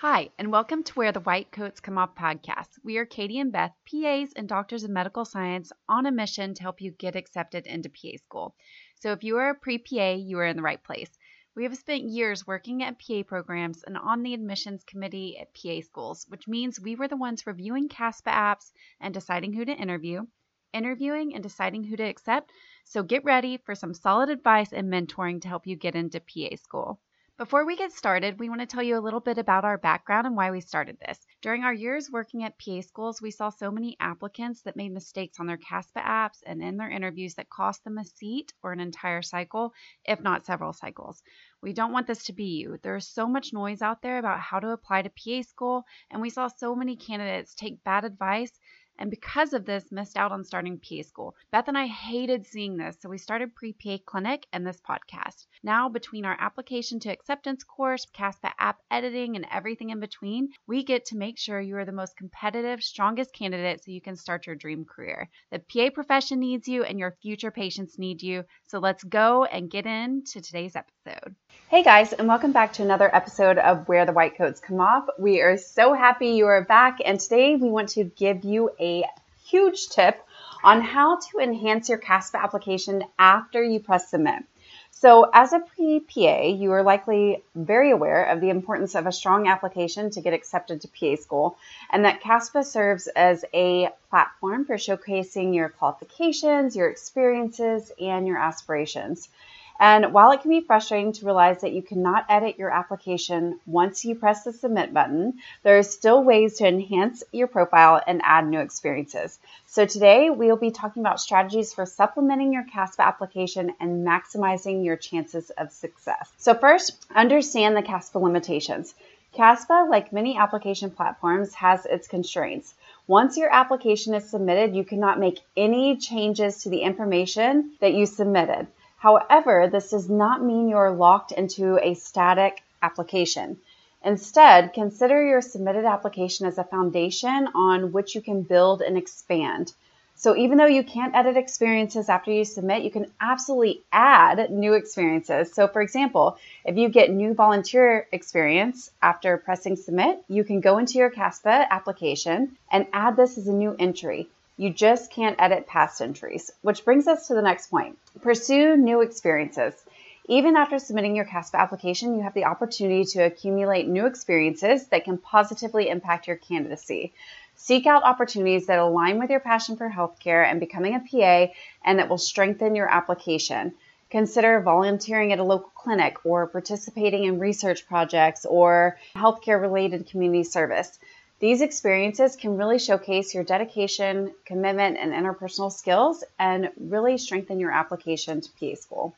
Hi, and welcome to Where the White Coats Come Off podcast. We are Katie and Beth, PAs and doctors of medical science, on a mission to help you get accepted into PA school. So if you are a pre PA, you are in the right place. We have spent years working at PA programs and on the admissions committee at PA schools, which means we were the ones reviewing CASPA apps and deciding who to interview, interviewing and deciding who to accept. So get ready for some solid advice and mentoring to help you get into PA school. Before we get started, we want to tell you a little bit about our background and why we started this. During our years working at PA schools, we saw so many applicants that made mistakes on their CASPA apps and in their interviews that cost them a seat or an entire cycle, if not several cycles. We don't want this to be you. There's so much noise out there about how to apply to PA school, and we saw so many candidates take bad advice and because of this, missed out on starting PA school. Beth and I hated seeing this, so we started Pre PA Clinic and this podcast. Now, between our application to acceptance course, CASPA app editing, and everything in between, we get to make sure you are the most competitive, strongest candidate so you can start your dream career. The PA profession needs you, and your future patients need you. So let's go and get into today's episode. Hey guys, and welcome back to another episode of Where the White Coats Come Off. We are so happy you are back, and today we want to give you a huge tip on how to enhance your CASPA application after you press submit. So, as a pre PA, you are likely very aware of the importance of a strong application to get accepted to PA school, and that CASPA serves as a platform for showcasing your qualifications, your experiences, and your aspirations. And while it can be frustrating to realize that you cannot edit your application once you press the submit button, there are still ways to enhance your profile and add new experiences. So today we'll be talking about strategies for supplementing your CASPA application and maximizing your chances of success. So first, understand the CASPA limitations. CASPA, like many application platforms, has its constraints. Once your application is submitted, you cannot make any changes to the information that you submitted. However, this does not mean you're locked into a static application. Instead, consider your submitted application as a foundation on which you can build and expand. So even though you can't edit experiences after you submit, you can absolutely add new experiences. So for example, if you get new volunteer experience after pressing submit, you can go into your CASPA application and add this as a new entry. You just can't edit past entries, which brings us to the next point. Pursue new experiences. Even after submitting your CASPA application, you have the opportunity to accumulate new experiences that can positively impact your candidacy. Seek out opportunities that align with your passion for healthcare and becoming a PA and that will strengthen your application. Consider volunteering at a local clinic or participating in research projects or healthcare related community service. These experiences can really showcase your dedication, commitment, and interpersonal skills and really strengthen your application to PA school.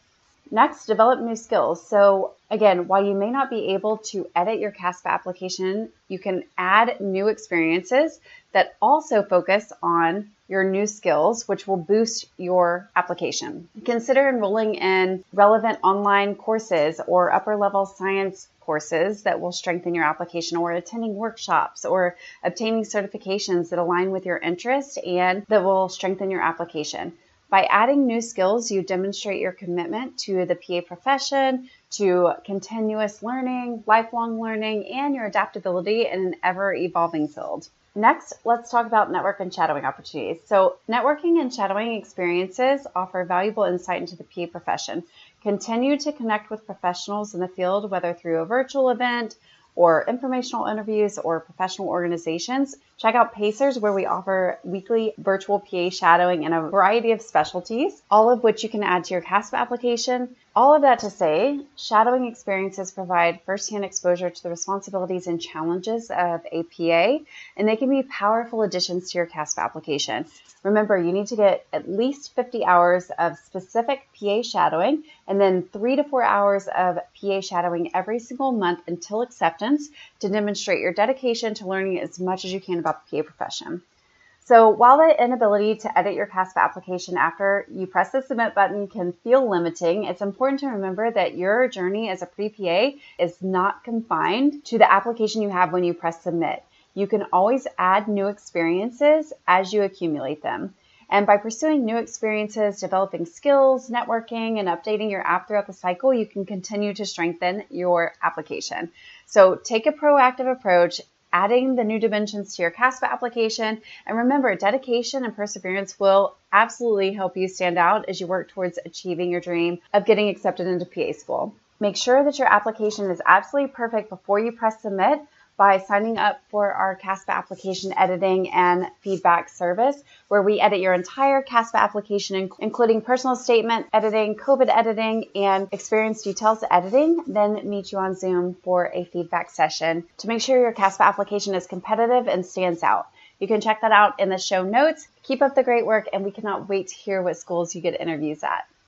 Next, develop new skills. So, again, while you may not be able to edit your CASPA application, you can add new experiences that also focus on your new skills, which will boost your application. Consider enrolling in relevant online courses or upper level science courses that will strengthen your application, or attending workshops, or obtaining certifications that align with your interest and that will strengthen your application. By adding new skills, you demonstrate your commitment to the PA profession, to continuous learning, lifelong learning, and your adaptability in an ever evolving field. Next, let's talk about network and shadowing opportunities. So, networking and shadowing experiences offer valuable insight into the PA profession. Continue to connect with professionals in the field, whether through a virtual event or informational interviews or professional organizations. Check out PA-Cers, where we offer weekly virtual PA shadowing in a variety of specialties, all of which you can add to your CASPA application. All of that to say, shadowing experiences provide firsthand exposure to the responsibilities and challenges of a PA, and they can be powerful additions to your CASPA application. Remember, you need to get at least 50 hours of specific PA shadowing and then three to four hours of PA shadowing every single month until acceptance to demonstrate your dedication to learning as much as you can about the PA profession. So while the inability to edit your CASPA application after you press the submit button can feel limiting, it's important to remember that your journey as a pre-PA is not confined to the application you have when you press submit. You can always add new experiences as you accumulate them. And by pursuing new experiences, developing skills, networking, and updating your app throughout the cycle, you can continue to strengthen your application. So take a proactive approach, adding the new dimensions to your CASPA application. And remember, dedication and perseverance will absolutely help you stand out as you work towards achieving your dream of getting accepted into PA school. Make sure that your application is absolutely perfect before you press submit by signing up for our CASPA application editing and feedback service, where we edit your entire CASPA application, including personal statement editing, COVID editing, and experience details editing, then meet you on Zoom for a feedback session to make sure your CASPA application is competitive and stands out. You can check that out in the show notes. Keep up the great work, and we cannot wait to hear what schools you get interviews at.